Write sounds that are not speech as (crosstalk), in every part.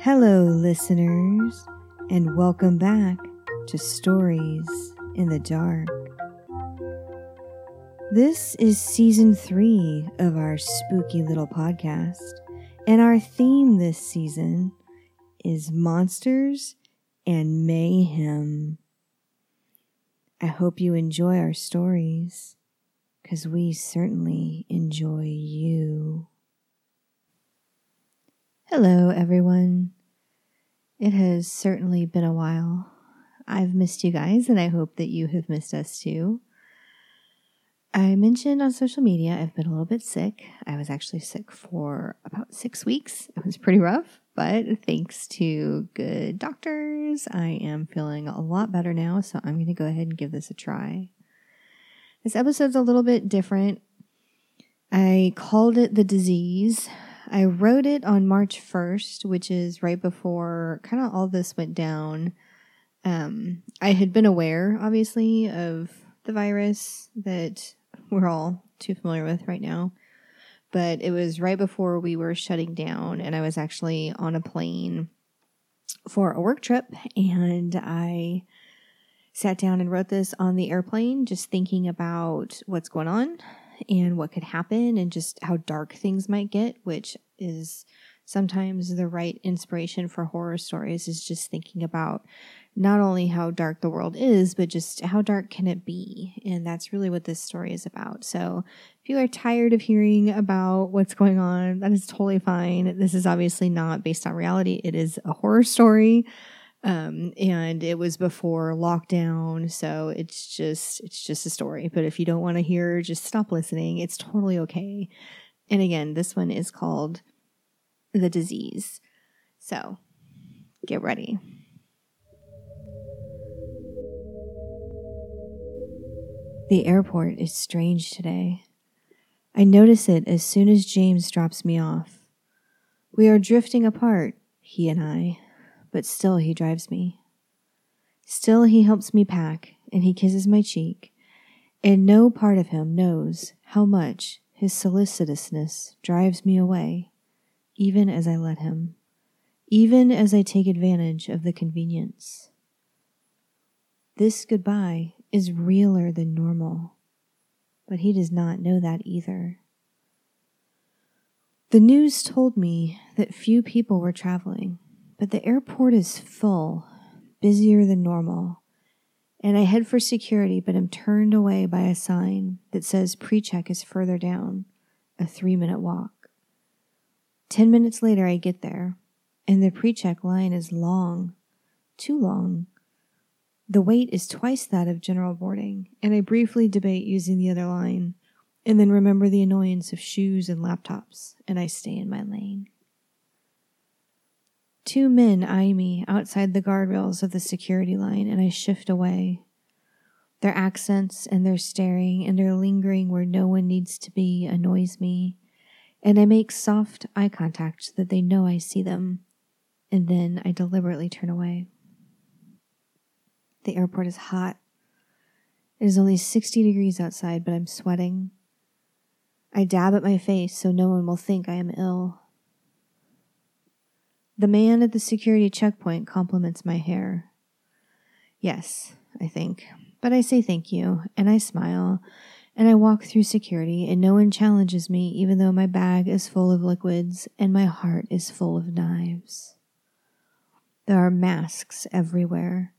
Hello, listeners, and welcome back to Stories in the Dark. This is season three of our spooky little podcast, and our theme this season is monsters and mayhem. I hope you enjoy our stories, because we certainly enjoy you. Hello, everyone. It has certainly been a while. I've missed you guys, and I hope that you have missed us too. I mentioned on social media I've been a little bit sick. I was actually sick for about six weeks. It was pretty rough, but thanks to good doctors, I am feeling a lot better now. So I'm going to go ahead and give this a try. This episode's a little bit different. I called it The Disease I wrote it on March 1st, which is right before kind of all this went down. Um, I had been aware, obviously, of the virus that we're all too familiar with right now. But it was right before we were shutting down, and I was actually on a plane for a work trip, and I sat down and wrote this on the airplane, just thinking about what's going on and what could happen and just how dark things might get, which is sometimes the right inspiration for horror stories is just thinking about not only how dark the world is, but just how dark can it be? And that's really what this story is about. So if you are tired of hearing about what's going on, that is totally fine. This is obviously not based on reality, it is a horror story. Um, and it was before lockdown, so it's just it's just a story. But if you don't want to hear, just stop listening. It's totally okay. And again, this one is called The Disease. So get ready. The airport is strange today. I notice it as soon as James drops me off. We are drifting apart, he and I, but still he drives me. Still he helps me pack, and he kisses my cheek, and no part of him knows how much his solicitousness drives me away, even as I let him, even as I take advantage of the convenience. This goodbye is realer than normal, but he does not know that either. The news told me that few people were traveling but the airport is full, busier than normal. And I head for security, but am turned away by a sign that says pre check is further down, a three minute walk. Ten minutes later, I get there, and the pre check line is long, too long. The wait is twice that of general boarding, and I briefly debate using the other line, and then remember the annoyance of shoes and laptops, and I stay in my lane. Two men eye me outside the guardrails of the security line, and I shift away. Their accents and their staring and their lingering where no one needs to be annoys me, and I make soft eye contact so that they know I see them, and then I deliberately turn away. The airport is hot. It is only 60 degrees outside, but I'm sweating. I dab at my face so no one will think I am ill. The man at the security checkpoint compliments my hair. Yes, I think, but I say thank you, and I smile, and I walk through security, and no one challenges me, even though my bag is full of liquids and my heart is full of knives. There are masks everywhere,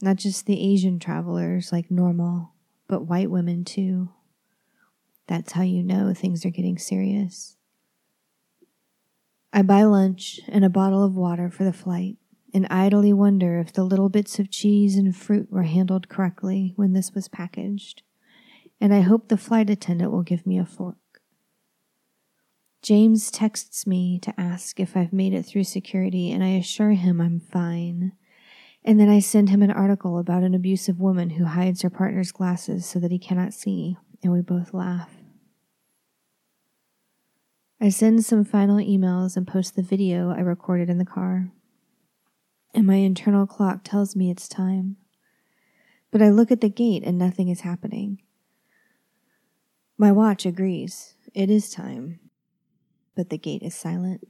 not just the Asian travelers like normal, but white women too. That's how you know things are getting serious. I buy lunch and a bottle of water for the flight and idly wonder if the little bits of cheese and fruit were handled correctly when this was packaged, and I hope the flight attendant will give me a fork. James texts me to ask if I've made it through security, and I assure him I'm fine. And then I send him an article about an abusive woman who hides her partner's glasses so that he cannot see, and we both laugh. I send some final emails and post the video I recorded in the car. And my internal clock tells me it's time. But I look at the gate and nothing is happening. My watch agrees. It is time. But the gate is silent.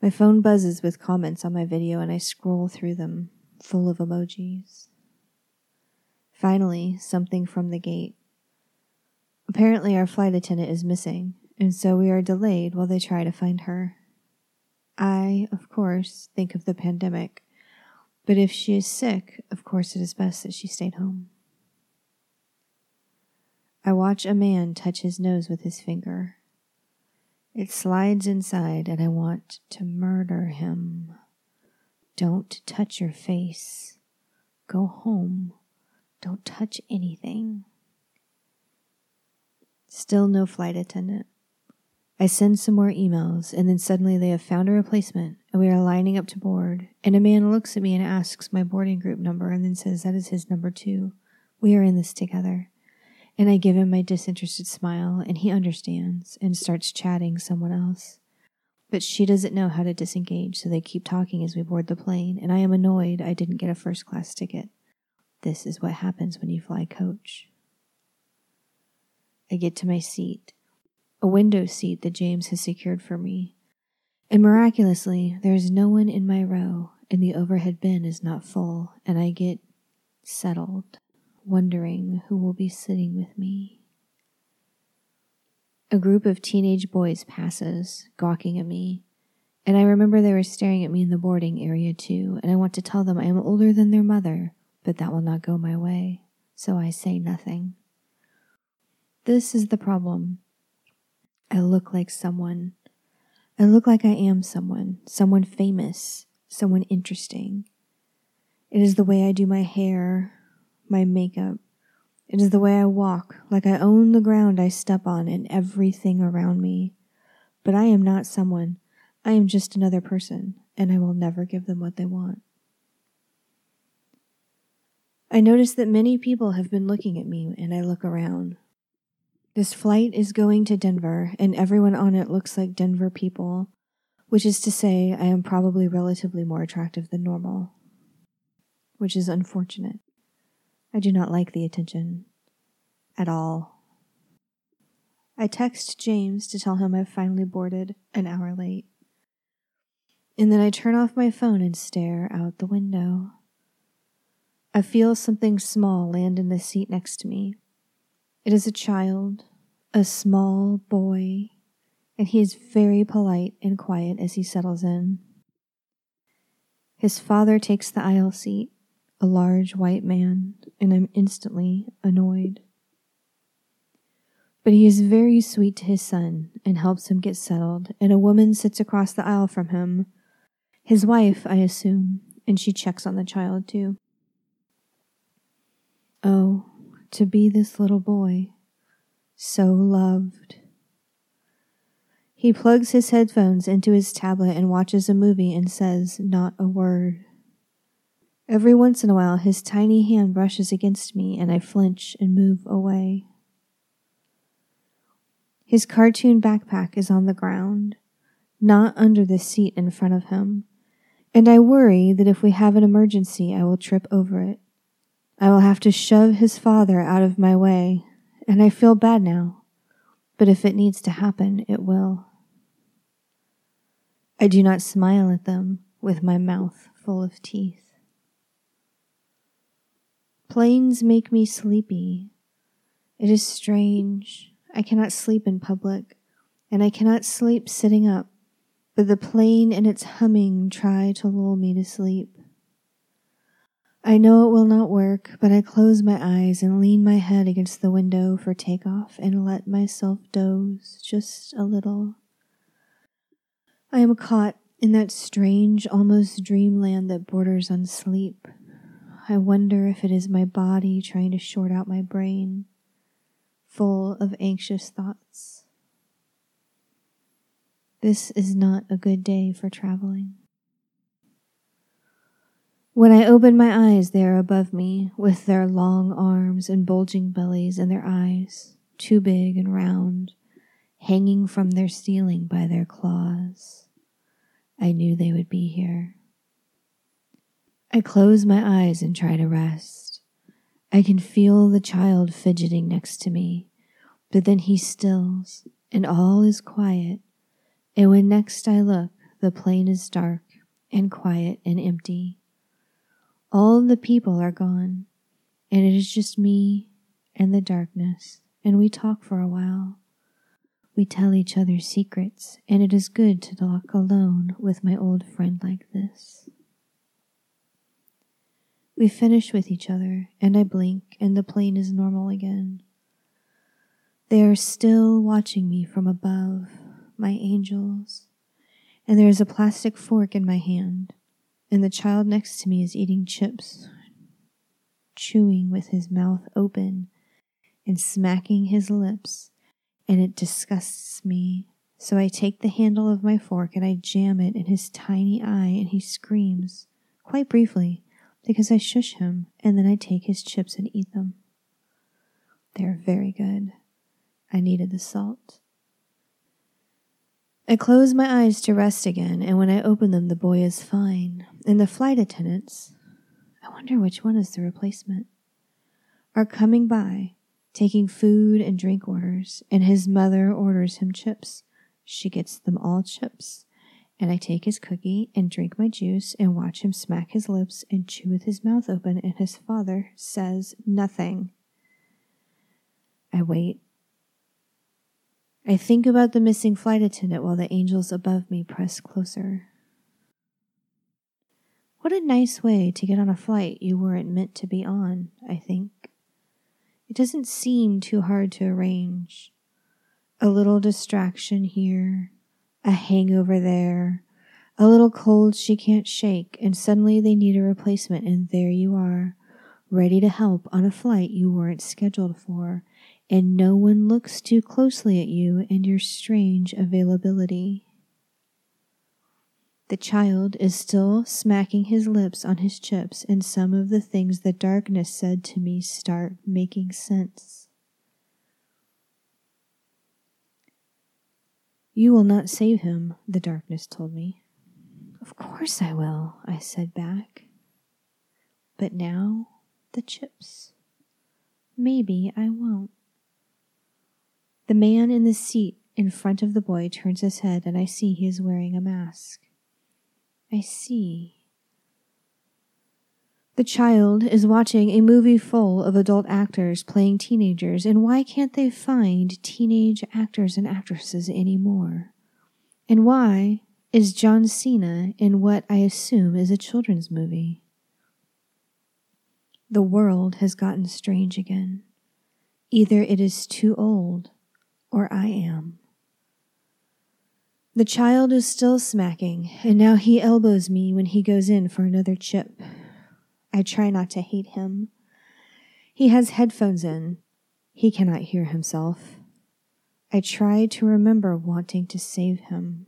My phone buzzes with comments on my video and I scroll through them, full of emojis. Finally, something from the gate. Apparently, our flight attendant is missing, and so we are delayed while they try to find her. I, of course, think of the pandemic, but if she is sick, of course it is best that she stayed home. I watch a man touch his nose with his finger. It slides inside, and I want to murder him. Don't touch your face. Go home. Don't touch anything. Still no flight attendant. I send some more emails, and then suddenly they have found a replacement, and we are lining up to board. And a man looks at me and asks my boarding group number, and then says that is his number too. We are in this together. And I give him my disinterested smile, and he understands and starts chatting someone else. But she doesn't know how to disengage, so they keep talking as we board the plane, and I am annoyed I didn't get a first class ticket. This is what happens when you fly coach. I get to my seat, a window seat that James has secured for me, and miraculously, there is no one in my row, and the overhead bin is not full, and I get settled wondering who will be sitting with me. A group of teenage boys passes, gawking at me, and I remember they were staring at me in the boarding area too, and I want to tell them I am older than their mother, but that will not go my way, so I say nothing. This is the problem. I look like someone. I look like I am someone, someone famous, someone interesting. It is the way I do my hair, my makeup. It is the way I walk, like I own the ground I step on and everything around me. But I am not someone. I am just another person, and I will never give them what they want. I notice that many people have been looking at me, and I look around. This flight is going to Denver, and everyone on it looks like Denver people, which is to say, I am probably relatively more attractive than normal, which is unfortunate. I do not like the attention at all. I text James to tell him I've finally boarded an hour late. And then I turn off my phone and stare out the window. I feel something small land in the seat next to me. It is a child, a small boy, and he is very polite and quiet as he settles in. His father takes the aisle seat a large white man, and I'm instantly annoyed. But he is very sweet to his son and helps him get settled, and a woman sits across the aisle from him. His wife, I assume, and she checks on the child too. Oh, to be this little boy, so loved. He plugs his headphones into his tablet and watches a movie and says not a word. Every once in a while, his tiny hand brushes against me, and I flinch and move away. His cartoon backpack is on the ground, not under the seat in front of him, and I worry that if we have an emergency, I will trip over it. I will have to shove his father out of my way, and I feel bad now, but if it needs to happen, it will. I do not smile at them with my mouth full of teeth. Planes make me sleepy. It is strange. I cannot sleep in public, and I cannot sleep sitting up, but the plane and its humming try to lull me to sleep. I know it will not work, but I close my eyes and lean my head against the window for takeoff and let myself doze just a little. I am caught in that strange, almost dreamland that borders on sleep. I wonder if it is my body trying to short out my brain, full of anxious thoughts. This is not a good day for traveling. When I open my eyes, they are above me, with their long arms and bulging bellies and their eyes, too big and round, hanging from their ceiling by their claws. I knew they would be here. I close my eyes and try to rest. I can feel the child fidgeting next to me, but then he stills and all is quiet. And when next I look, the plane is dark and quiet and empty. All the people are gone, and it is just me and the darkness, and we talk for a while. We tell each other secrets, and it is good to talk alone with my old friend like this. We finish with each other, and I blink, and the plane is normal again. They are still watching me from above, my angels, and there is a plastic fork in my hand, and the child next to me is eating chips, chewing with his mouth open and smacking his lips, and it disgusts me. So I take the handle of my fork and I jam it in his tiny eye, and he screams, quite briefly, because I shush him, and then I take his chips and eat them. They are very good. I needed the salt. I close my eyes to rest again, and when I open them, the boy is fine. And the flight attendants, I wonder which one is the replacement, are coming by, taking food and drink orders, and his mother orders him chips. She gets them all chips and I take his cookie and drink my juice and watch him smack his lips and chew with his mouth open, and his father says nothing. I wait. I think about the missing flight attendant while the angels above me press closer. What a nice way to get on a flight you weren't meant to be on, I think. It doesn't seem too hard to arrange. A little distraction here, a hangover there, a little cold she can't shake, and suddenly they need a replacement, and there you are, ready to help on a flight you weren't scheduled for, and no one looks too closely at you and your strange availability. The child is still smacking his lips on his chips, and some of the things the darkness said to me start making sense. You will not save him, the darkness told me. Of course I will, I said back. But now, the chips. Maybe I won't. The man in the seat in front of the boy turns his head, and I see he is wearing a mask. I see the child is watching a movie full of adult actors playing teenagers, and why can't they find teenage actors and actresses anymore? And why is John Cena in what I assume is a children's movie? The world has gotten strange again. Either it is too old, or I am. The child is still smacking, and now he elbows me when he goes in for another chip. I try not to hate him. He has headphones in. He cannot hear himself. I try to remember wanting to save him.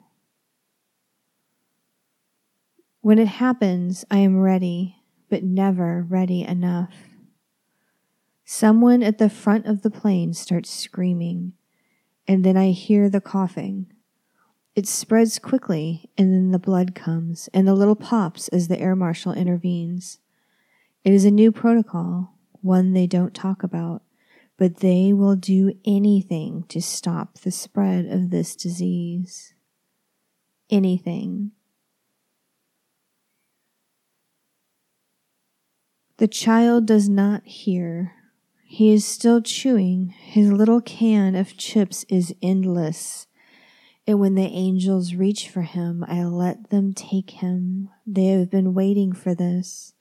When it happens, I am ready, but never ready enough. Someone at the front of the plane starts screaming, and then I hear the coughing. It spreads quickly, and then the blood comes, and the little pops as the air marshal intervenes. It is a new protocol, one they don't talk about, but they will do anything to stop the spread of this disease. Anything. The child does not hear. He is still chewing. His little can of chips is endless. And when the angels reach for him, I let them take him. They have been waiting for this.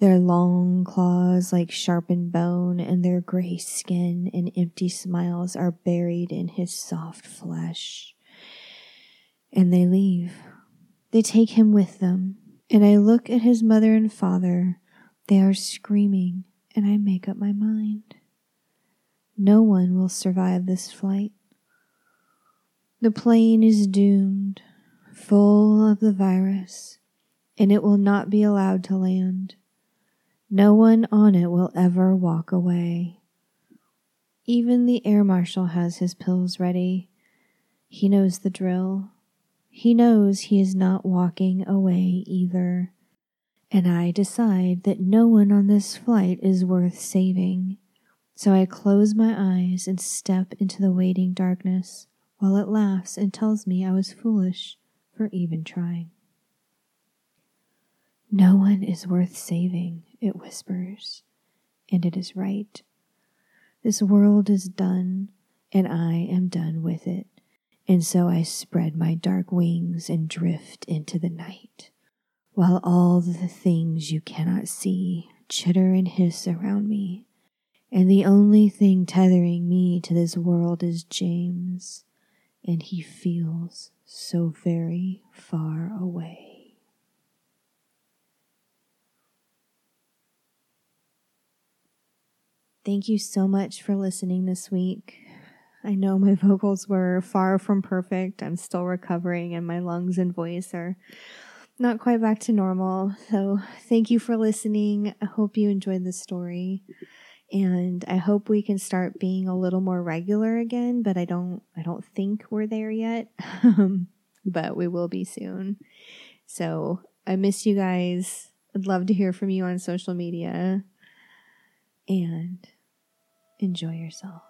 Their long claws like sharpened bone, and their gray skin and empty smiles are buried in his soft flesh. And they leave. They take him with them, and I look at his mother and father. They are screaming, and I make up my mind. No one will survive this flight. The plane is doomed, full of the virus, and it will not be allowed to land. No one on it will ever walk away. Even the air marshal has his pills ready. He knows the drill. He knows he is not walking away either. And I decide that no one on this flight is worth saving. So I close my eyes and step into the waiting darkness while it laughs and tells me I was foolish for even trying. No one is worth saving, it whispers, and it is right. This world is done, and I am done with it, and so I spread my dark wings and drift into the night, while all the things you cannot see chitter and hiss around me, and the only thing tethering me to this world is James, and he feels so very far away. Thank you so much for listening this week. I know my (laughs) vocals were far from perfect. I'm still recovering, and my lungs and voice are not quite back to normal. So, thank you for listening. I hope you enjoyed the story. And I hope we can start being a little more regular again, but I don't I don't think we're there yet. (laughs) but we will be soon. So, I miss you guys. I'd love to hear from you on social media. And enjoy yourself.